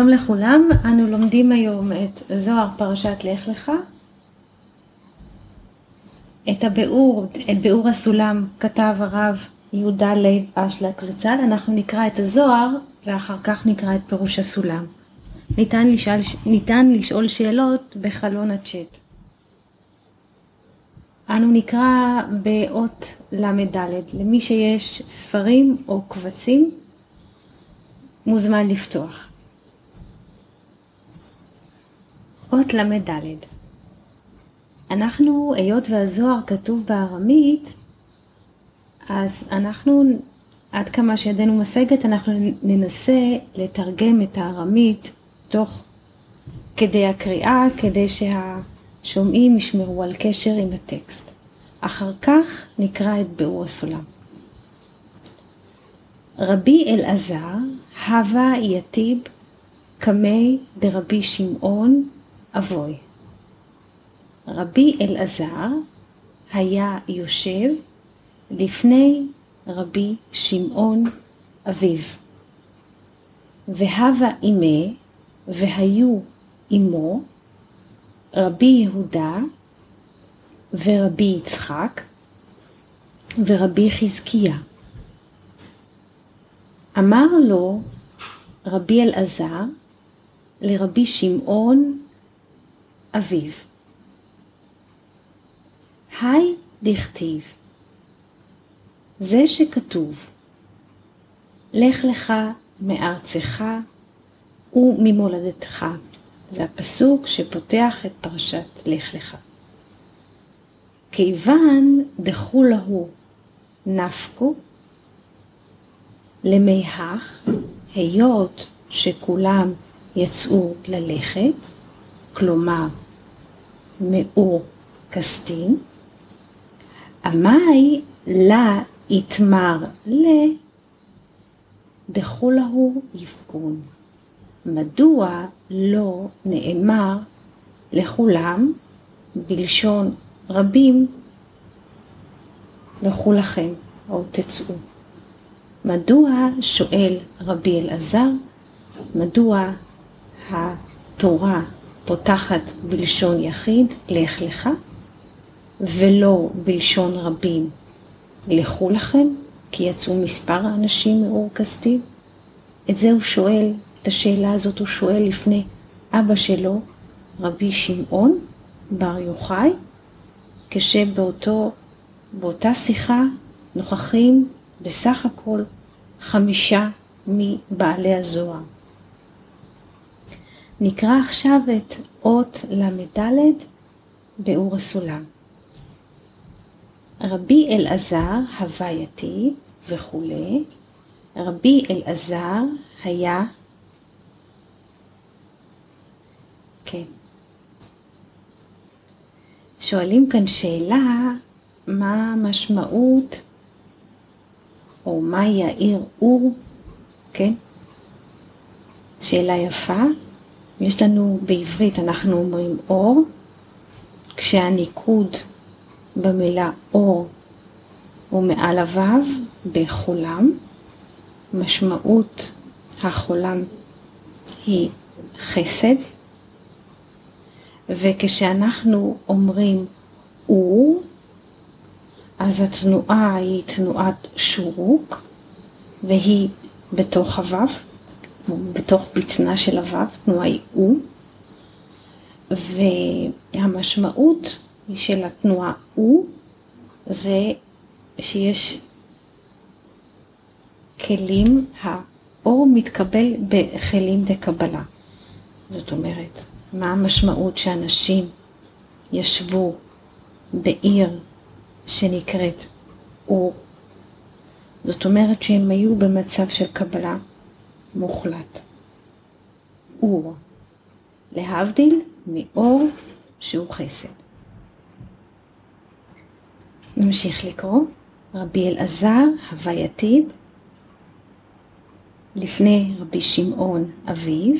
שלום לכולם, אנו לומדים היום את זוהר פרשת לך לך. את הביאור, את ביאור הסולם כתב הרב יהודה לייב אשלג זצ"ל, אנחנו נקרא את הזוהר ואחר כך נקרא את פירוש הסולם. ניתן לשאול, ניתן לשאול שאלות בחלון הצ'אט. אנו נקרא באות ל"ד, למי שיש ספרים או קבצים מוזמן לפתוח. אות ל"ד אנחנו, היות והזוהר כתוב בארמית, אז אנחנו, עד כמה שידנו משגת, אנחנו ננסה לתרגם את הארמית תוך כדי הקריאה, כדי שהשומעים ישמרו על קשר עם הטקסט. אחר כך נקרא את ביאור הסולם. רבי אלעזר הווה יתיב קמי דרבי שמעון אבוי. רבי אלעזר היה יושב לפני רבי שמעון אביו. והווה אימה והיו עמו רבי יהודה ורבי יצחק ורבי חזקיה. אמר לו רבי אלעזר לרבי שמעון אביו. היי דכתיב, זה שכתוב, לך לך מארצך וממולדתך. זה הפסוק שפותח את פרשת לך לך. כיוון דחו להו נפקו, למיהך, היות שכולם יצאו ללכת, כלומר מאור כסתים, עמי לה יתמר ל דחולהו יפקון. מדוע לא נאמר לכולם בלשון רבים לכו לכם או תצאו? מדוע, שואל רבי אלעזר, מדוע התורה פותחת בלשון יחיד, לך לך, ולא בלשון רבים, לכו לכם, כי יצאו מספר האנשים מאור כסתיו? את זה הוא שואל, את השאלה הזאת הוא שואל לפני אבא שלו, רבי שמעון בר יוחאי, כשבאותו, באותה שיחה נוכחים בסך הכל חמישה מבעלי הזוהר. נקרא עכשיו את אות ל"ד באור הסולם. רבי אלעזר הווייתי וכולי, רבי אלעזר היה, כן. שואלים כאן שאלה, מה המשמעות, או מה יאיר אור, כן? שאלה יפה. יש לנו בעברית, אנחנו אומרים אור, כשהניקוד במילה אור הוא מעל הוו בחולם, משמעות החולם היא חסד, וכשאנחנו אומרים אור, אז התנועה היא תנועת שורוק, והיא בתוך הוו. בתוך בטנה של הוו, תנועה היא או, והמשמעות של התנועה או זה שיש כלים, האור מתקבל בכלים דקבלה. זאת אומרת, מה המשמעות שאנשים ישבו בעיר שנקראת אור? זאת אומרת שהם היו במצב של קבלה מוחלט. אור, להבדיל מאור שהוא חסד. נמשיך לקרוא. רבי אלעזר הווייתיב לפני רבי שמעון אביו,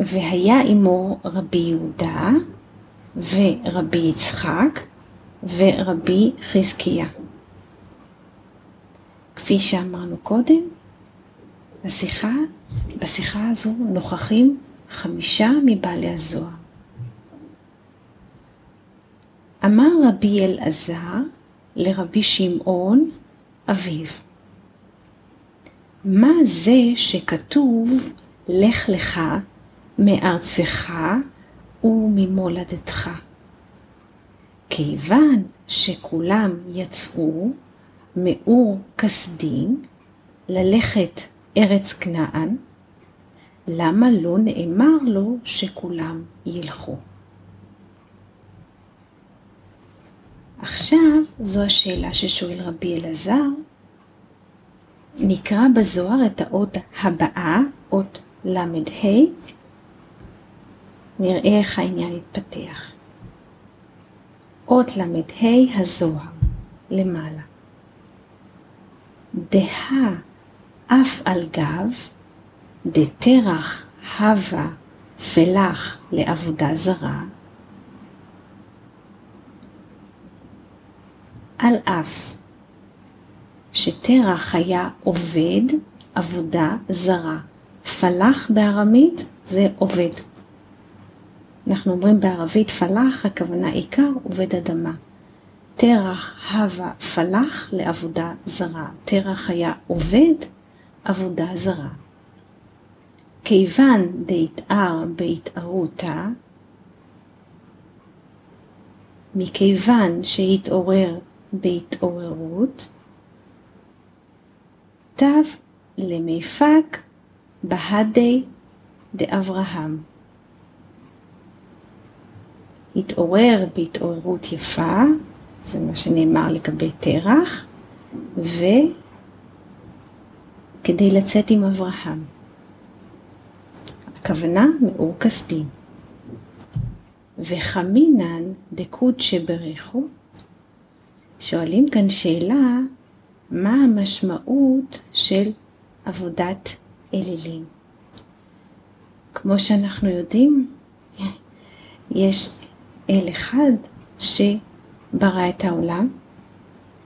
והיה עמו רבי יהודה ורבי יצחק ורבי חזקיה. כפי שאמרנו קודם, השיחה, בשיחה הזו נוכחים חמישה מבעלי הזוהר. אמר רבי אלעזר לרבי שמעון אביו, מה זה שכתוב לך לך מארצך וממולדתך? כיוון שכולם יצאו מאור כסדים ללכת ארץ כנען, למה לא נאמר לו שכולם ילכו? עכשיו זו השאלה ששואל רבי אלעזר. נקרא בזוהר את האות הבאה, אות ל"ה, נראה איך העניין יתפתח. אות ל"ה הזוהר, למעלה. דהה אף על גב, דתרח הווה פלח לעבודה זרה, על אף שתרח היה עובד עבודה זרה. פלח בארמית זה עובד. אנחנו אומרים בערבית פלח, הכוונה עיקר עובד אדמה. תרח הווה פלח לעבודה זרה. תרח היה עובד עבודה זרה. כיוון דהתאר בהתערותה, מכיוון שהתעורר בהתעוררות, תו למיפק בהדי דאברהם. התעורר בהתעוררות יפה, זה מה שנאמר לגבי תרח, וכדי לצאת עם אברהם. הכוונה מאור כסדים. וחמינן דקוד שבריחו, שואלים כאן שאלה, מה המשמעות של עבודת אלילים? כמו שאנחנו יודעים, יש אל אחד שברא את העולם,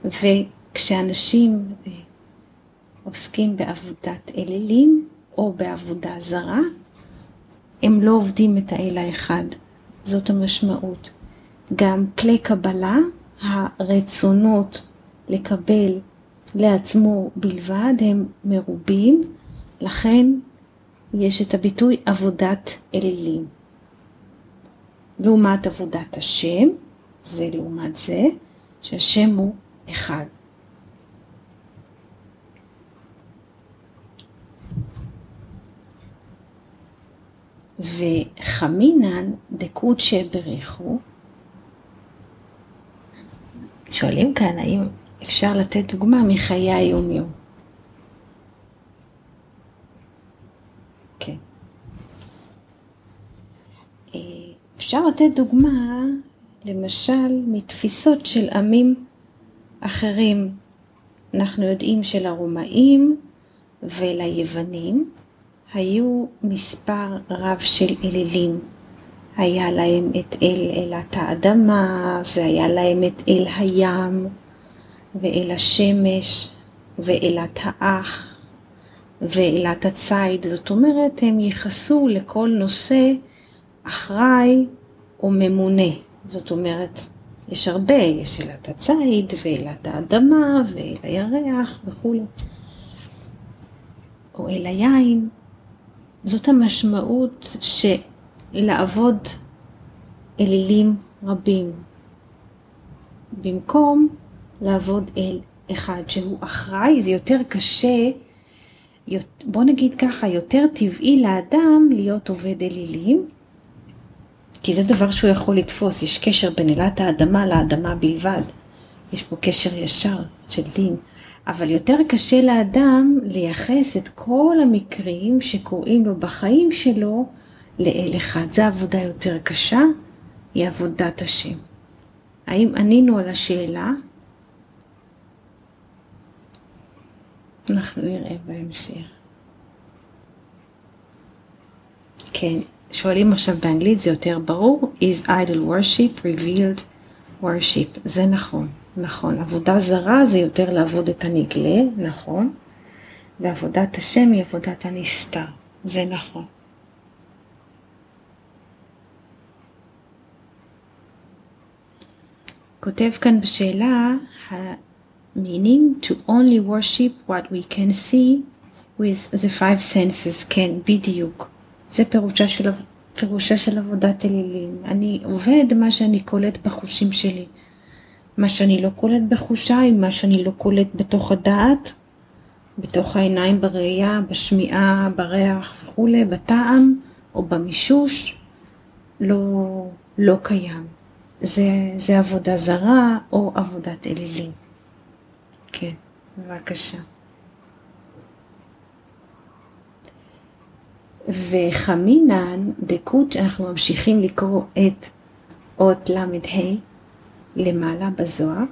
וכשאנשים אה, עוסקים בעבודת אלילים או בעבודה זרה, הם לא עובדים את האל האחד. זאת המשמעות. גם כלי קבלה הרצונות לקבל לעצמו בלבד הם מרובים, לכן יש את הביטוי עבודת אלילים. לעומת עבודת השם, זה לעומת זה, שהשם הוא אחד. וחמינן דקודשא בריחו שואלים כאן האם אפשר לתת דוגמה מחיי היומיום. כן. אה, אפשר לתת דוגמה, למשל, מתפיסות של עמים אחרים. אנחנו יודעים שלרומאים וליוונים היו מספר רב של אלילים. היה להם את אל אלת האדמה, והיה להם את אל הים, ואל השמש, ואלת האח, ואלת הציד. זאת אומרת, הם ייחסו לכל נושא אחראי או ממונה. זאת אומרת, יש הרבה, יש אלת הציד, ואלת האדמה, ואל הירח וכולי. או אל היין. זאת המשמעות ש... לעבוד אלילים רבים, במקום לעבוד אל אחד שהוא אחראי, זה יותר קשה, בוא נגיד ככה, יותר טבעי לאדם להיות עובד אלילים, כי זה דבר שהוא יכול לתפוס, יש קשר בין אלת האדמה לאדמה בלבד, יש פה קשר ישר של דין, אבל יותר קשה לאדם לייחס את כל המקרים שקורים לו בחיים שלו לאל אחד. זו עבודה יותר קשה, היא עבודת השם. האם ענינו על השאלה? אנחנו נראה בהמשך. כן, שואלים עכשיו באנגלית, זה יותר ברור, is idol worship revealed worship, זה נכון, נכון, עבודה זרה זה יותר לעבוד את הנגלה, נכון, ועבודת השם היא עבודת הנסתר, זה נכון. כותב כאן בשאלה, meaning to only worship what we can see with the five senses, כן, בדיוק. זה פירושה של, פירושה של עבודת אלילים. אני עובד מה שאני קולט בחושים שלי. מה שאני לא קולט בחושיי, מה שאני לא קולט בתוך הדעת, בתוך העיניים בראייה, בשמיעה, בריח וכולי, בטעם או במישוש, לא, לא קיים. זה, זה עבודה זרה או עבודת אלילים. כן, בבקשה. וחמינן דקות, אנחנו ממשיכים לקרוא את אות ל"ה למעלה בזוהר,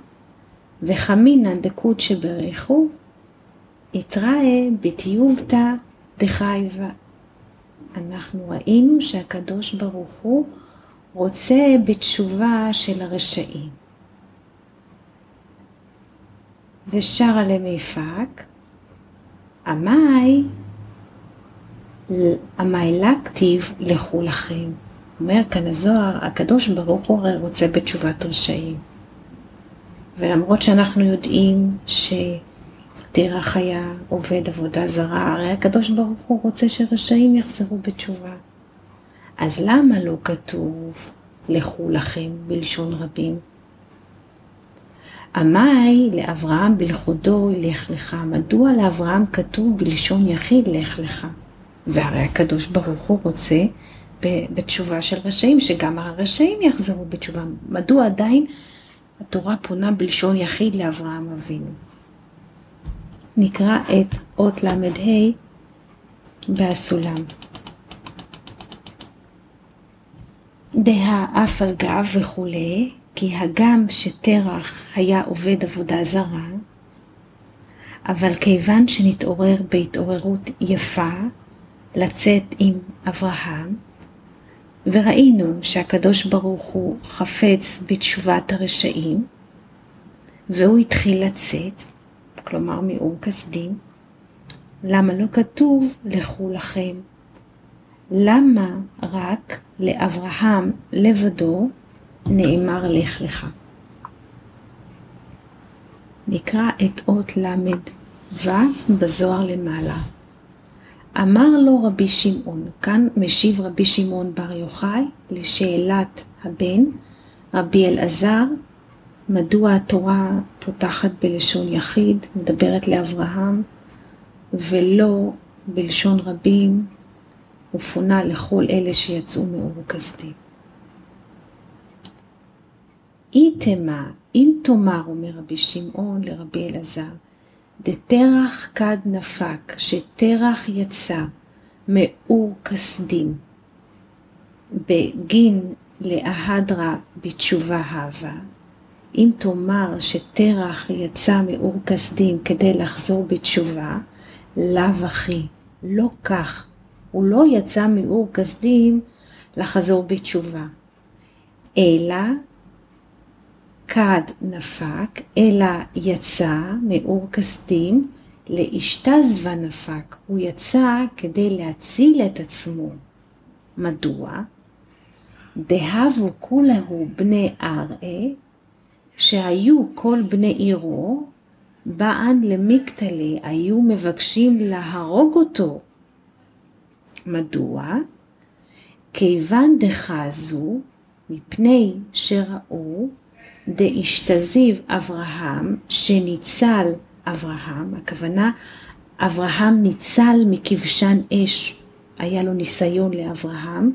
וחמינן דקות שברכו, יתראה בתיובתא דחייבה. אנחנו ראינו שהקדוש ברוך הוא רוצה בתשובה של הרשעים. ושר עליהם יפק, עמי, עמי לכתיב לכו לכם. אומר כאן הזוהר, הקדוש ברוך הוא הרי רוצה בתשובת רשעים. ולמרות שאנחנו יודעים שתרח היה עובד עבודה זרה, הרי הקדוש ברוך הוא רוצה שרשעים יחזרו בתשובה. אז למה לא כתוב לכו לכם בלשון רבים? עמי לאברהם בלכודו ילך לך. מדוע לאברהם כתוב בלשון יחיד לך לך? והרי הקדוש ברוך הוא רוצה בתשובה של רשעים, שגם הרשעים יחזרו בתשובה. מדוע עדיין התורה פונה בלשון יחיד לאברהם אבינו? נקרא את אות ל"ה והסולם. דהה אף על גב וכולי, כי הגם שתרח היה עובד עבודה זרה, אבל כיוון שנתעורר בהתעוררות יפה לצאת עם אברהם, וראינו שהקדוש ברוך הוא חפץ בתשובת הרשעים, והוא התחיל לצאת, כלומר מאור כסדים, למה לא כתוב לכו לכם? למה רק לאברהם לבדו נאמר לך לך? נקרא את אות ל"ו בזוהר למעלה. אמר לו רבי שמעון, כאן משיב רבי שמעון בר יוחאי לשאלת הבן, רבי אלעזר, מדוע התורה פותחת בלשון יחיד, מדברת לאברהם, ולא בלשון רבים, ופונה לכל אלה שיצאו מאור כסדים. איתמה, אם תאמר, אומר רבי שמעון לרבי אלעזר, דתרח כד נפק, שתרח יצא מאור כסדים, בגין לאהדרה בתשובה הווה, אם תאמר שתרח יצא מאור כסדים כדי לחזור בתשובה, לאו אחי, לא כך, הוא לא יצא מאור כסדים לחזור בתשובה, אלא כד נפק, אלא יצא מאור כסדים, לאשתזבה נפק, הוא יצא כדי להציל את עצמו. מדוע? דהבו כולהו בני ארעה, שהיו כל בני עירו, באן למקטלה, היו מבקשים להרוג אותו. מדוע? כיוון דחזו, מפני שראו דאשתזיב אברהם, שניצל אברהם, הכוונה אברהם ניצל מכבשן אש, היה לו ניסיון לאברהם,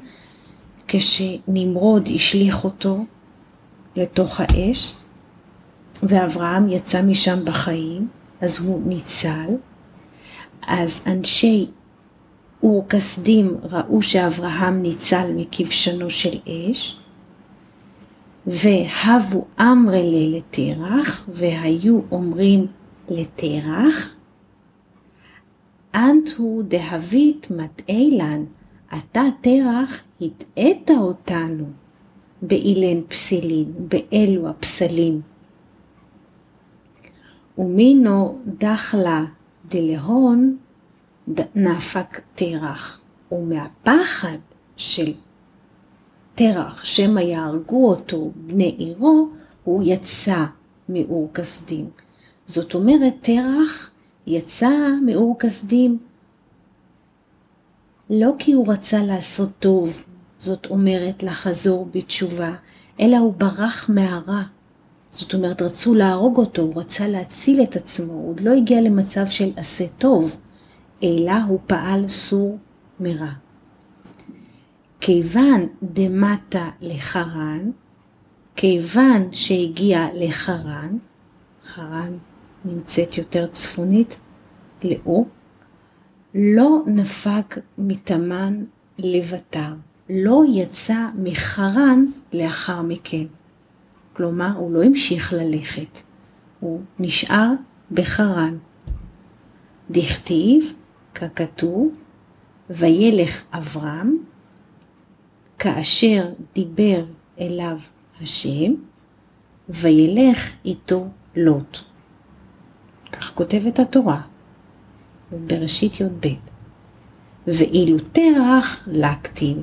כשנמרוד השליך אותו לתוך האש, ואברהם יצא משם בחיים, אז הוא ניצל. אז אנשי אור כסדים ראו שאברהם ניצל מכבשנו של אש, והבו אמרלה לתרח, והיו אומרים לתרח, אנטו דהבית מטעילן, אתה תרח הטעית אותנו באילן פסילין, באלו הפסלים. ומינו דחלה דלהון נפק תרח, ומהפחד של תרח שמא יהרגו אותו בני עירו, הוא יצא מאור כסדים. זאת אומרת, תרח יצא מאור כסדים לא כי הוא רצה לעשות טוב, זאת אומרת לחזור בתשובה, אלא הוא ברח מהרע. זאת אומרת, רצו להרוג אותו, הוא רצה להציל את עצמו, הוא עוד לא הגיע למצב של עשה טוב, אלא הוא פעל סור מרע. כיוון דמטה לחרן, כיוון שהגיע לחרן, חרן נמצאת יותר צפונית לאור, לא נפק מתמן לבטר, לא יצא מחרן לאחר מכן. כלומר, הוא לא המשיך ללכת, הוא נשאר בחרן. דכתיב, ככתוב, וילך אברהם, כאשר דיבר אליו השם, וילך איתו לוט. כך כותבת התורה, בראשית י"ב. ואילו תרח להכתיב.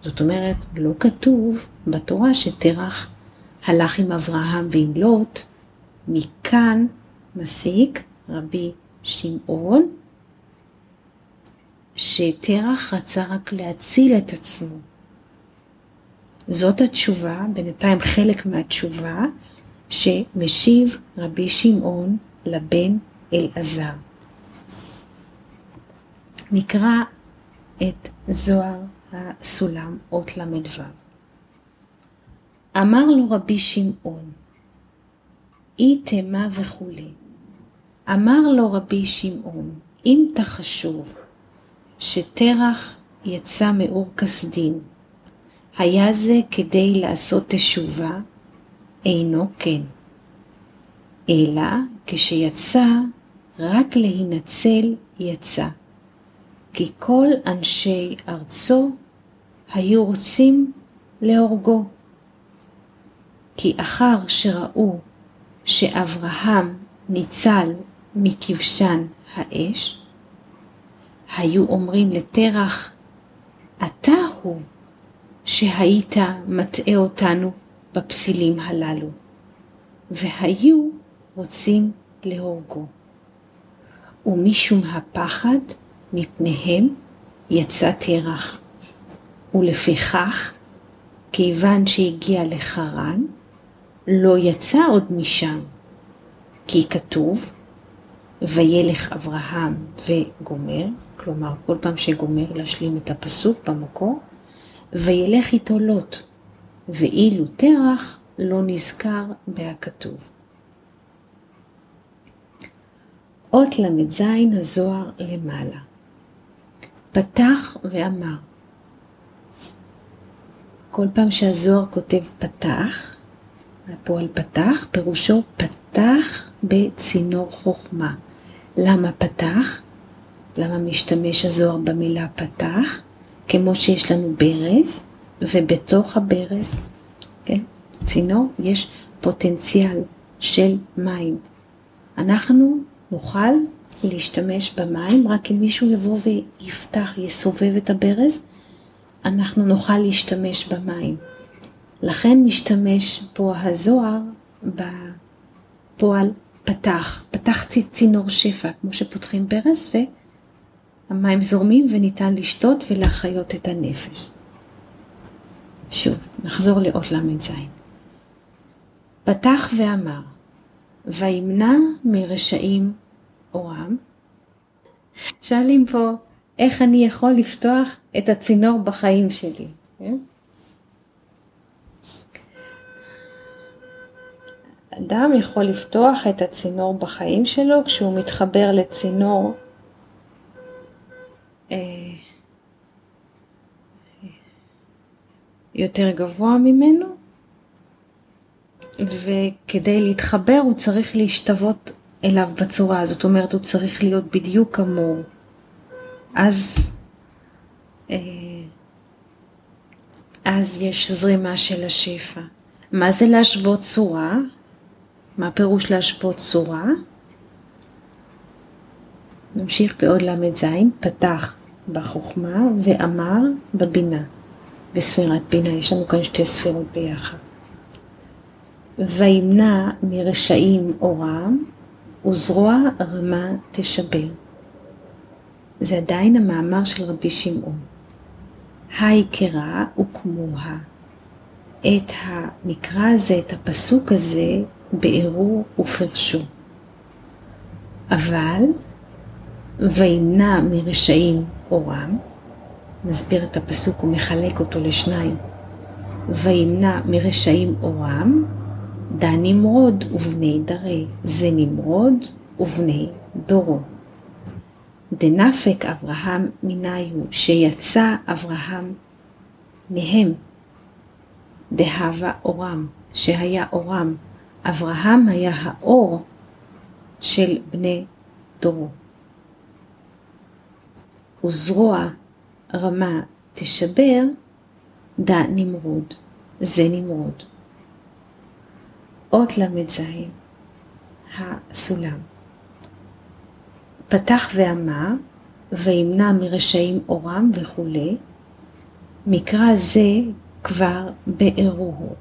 זאת אומרת, לא כתוב בתורה שתרח הלך עם אברהם ועם לוט, מכאן מסיק רבי שמעון שתרח רצה רק להציל את עצמו. זאת התשובה, בינתיים חלק מהתשובה, שמשיב רבי שמעון לבן אלעזר. נקרא את זוהר הסולם אות ל"ו. אמר לו רבי שמעון, אי תמה וכולי. אמר לו רבי שמעון, אם תחשוב שתרח יצא מאור כסדים, היה זה כדי לעשות תשובה? אינו כן. אלא כשיצא, רק להינצל יצא. כי כל אנשי ארצו היו רוצים להורגו. כי אחר שראו שאברהם ניצל מכבשן האש, היו אומרים לתרח, אתה הוא שהיית מטעה אותנו בפסילים הללו, והיו רוצים להורגו. ומשום הפחד מפניהם יצא תרח, ולפיכך, כיוון שהגיע לחרן, לא יצא עוד משם, כי כתוב, וילך אברהם וגומר, כלומר כל פעם שגומר להשלים את הפסוק במקור, וילך איתו לוט, ואילו תרח לא נזכר בהכתוב. אות ל"ז הזוהר למעלה. פתח ואמר. כל פעם שהזוהר כותב פתח, הפועל פתח, פירושו פתח בצינור חוכמה. למה פתח? למה משתמש הזוהר במילה פתח? כמו שיש לנו ברז, ובתוך הברז, כן, צינור, יש פוטנציאל של מים. אנחנו נוכל להשתמש במים, רק אם מישהו יבוא ויפתח, יסובב את הברז, אנחנו נוכל להשתמש במים. לכן משתמש פה הזוהר בפועל פתח, פתחתי צינור שפע, כמו שפותחים ברז, והמים זורמים וניתן לשתות ולהחיות את הנפש. שוב, נחזור לאות ל"ז. פתח ואמר, וימנע מרשעים אורם. שואלים פה, איך אני יכול לפתוח את הצינור בחיים שלי? כן? אדם יכול לפתוח את הצינור בחיים שלו כשהוא מתחבר לצינור אה, יותר גבוה ממנו, וכדי להתחבר הוא צריך להשתוות אליו בצורה, זאת אומרת הוא צריך להיות בדיוק כמוהו. אז, אה, אז יש זרימה של השפע. מה זה להשוות צורה? מה פירוש להשוות צורה? נמשיך בעוד ל"ז, פתח בחוכמה ואמר בבינה. בספירת בינה, יש לנו כאן שתי ספירות ביחד. וימנע מרשעים אורם, וזרוע רמה תשבר. זה עדיין המאמר של רבי שמעון. היקרה וכמוה. את המקרא הזה, את הפסוק הזה, בארו ופרשו. אבל וימנע מרשעים אורם, מסביר את הפסוק ומחלק אותו לשניים, וימנע מרשעים אורם, דא נמרוד ובני דרי, זה נמרוד ובני דורו. דנפק אברהם מניו, שיצא אברהם מהם, דהבה אורם, שהיה אורם. אברהם היה האור של בני דורו. וזרוע רמה תשבר, דא נמרוד, זה נמרוד. אות ל"ז, הסולם. פתח ואמר, וימנע מרשעים אורם וכולי, מקרא זה כבר בארוהו,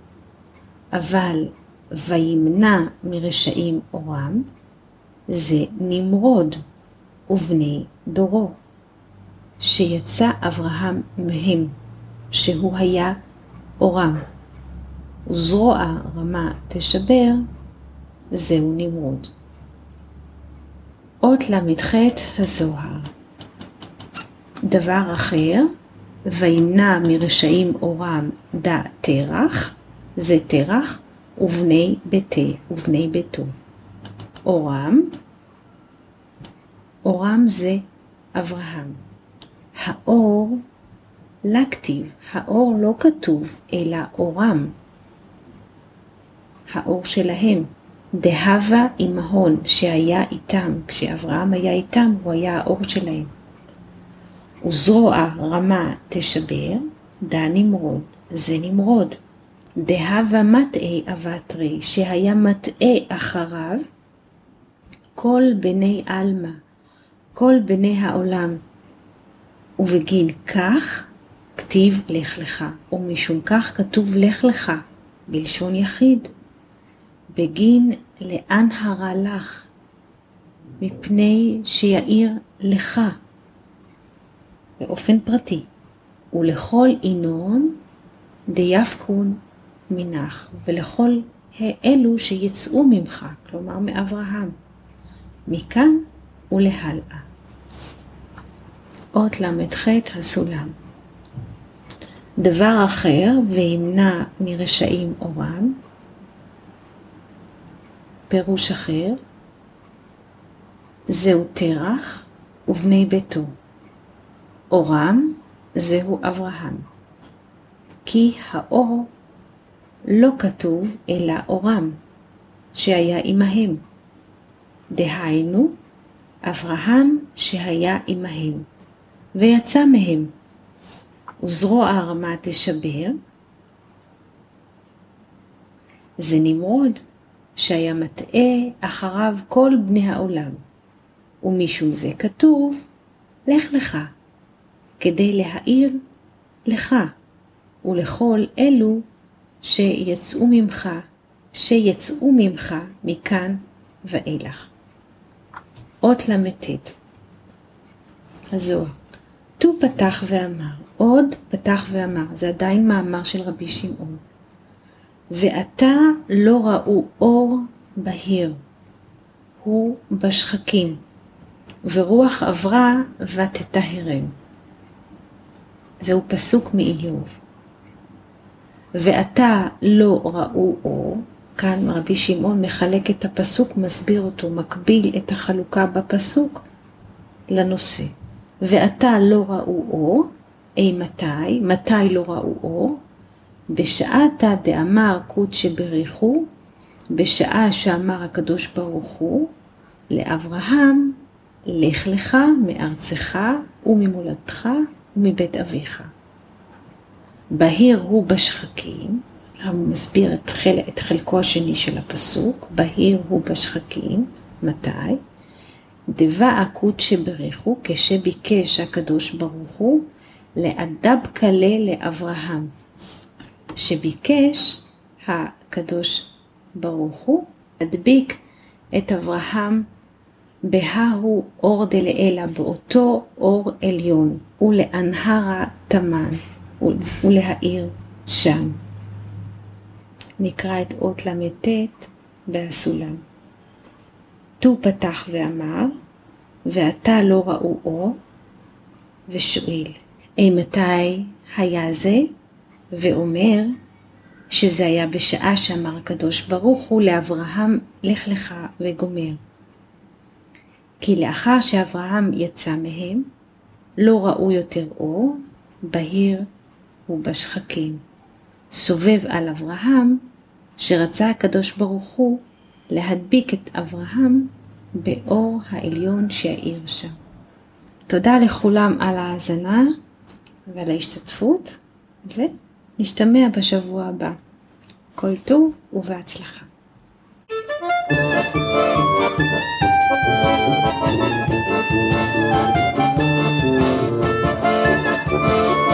אבל וימנע מרשעים אורם, זה נמרוד ובני דורו, שיצא אברהם מהם, שהוא היה אורם. וזרוע רמה תשבר, זהו נמרוד. אות ל"ח הזוהר. דבר אחר, וימנע מרשעים אורם דא תרח, זה תרח, ובני ביתי, ובני ביתו. אורם, אורם זה אברהם. האור, לכתיב, האור לא כתוב, אלא אורם. האור שלהם. דהבה עמהון, שהיה איתם, כשאברהם היה איתם, הוא היה האור שלהם. וזרוע רמה תשבר, דא נמרוד, זה נמרוד. דהבה מטעי אבטרי, שהיה מטעה אחריו, כל בני עלמא, כל בני העולם. ובגין כך כתיב לך לך, ומשום כך כתוב לך לך, בלשון יחיד. בגין לאן הרע לך, מפני שיאיר לך, באופן פרטי, ולכל ינון דיפקון מנך, ולכל אלו שיצאו ממך, כלומר מאברהם, מכאן ולהלאה. אות ל"ח הסולם. דבר אחר, וימנע מרשעים אורם, פירוש אחר, זהו תרח ובני ביתו. אורם זהו אברהם. כי האור לא כתוב אלא אורם, שהיה עמהם. דהיינו, אברהם שהיה עמהם, ויצא מהם. וזרוע הרמה תשבר, זה נמרוד שהיה מטעה אחריו כל בני העולם. ומשום זה כתוב, לך לך, כדי להאיר לך ולכל אלו שיצאו ממך, שיצאו ממך מכאן ואילך. אות ל"ט הזוהר. ט"ו פתח ואמר, עוד פתח ואמר, זה עדיין מאמר של רבי שמעון. ועתה לא ראו אור בהיר, הוא בשחקים, ורוח עברה ותטהרם. זהו פסוק מאיוב. ועתה לא ראו אור, כאן רבי שמעון מחלק את הפסוק, מסביר אותו, מקביל את החלוקה בפסוק לנושא. ועתה לא ראו אור, אי מתי, לא ראו אור? בשעתה דאמר קודשא בריחו, בשעה שאמר הקדוש ברוך הוא לאברהם, לך לך מארצך וממולדתך ומבית אביך. בהיר הוא בשחקים, הוא מסביר את, חל, את חלקו השני של הפסוק, בהיר הוא בשחקים, מתי? דבה אקוד שבריחו כשביקש הקדוש ברוך הוא לאדב קלה לאברהם. שביקש הקדוש ברוך הוא להדביק את אברהם בההו אור דלעילה, באותו אור עליון, ולאנהרה תמן, ולהאיר שם. נקרא את אות ל"ט בסולם. ט"ו פתח ואמר, ועתה לא ראו אור, ושואל, אימתי היה זה? ואומר שזה היה בשעה שאמר הקדוש ברוך הוא לאברהם, לך לך וגומר. כי לאחר שאברהם יצא מהם, לא ראו יותר אור, בהיר ובשחקים. סובב על אברהם, שרצה הקדוש ברוך הוא להדביק את אברהם באור העליון שהאיר שם. תודה לכולם על ההאזנה ועל ההשתתפות, ונשתמע בשבוע הבא. כל טוב ובהצלחה. Thank you.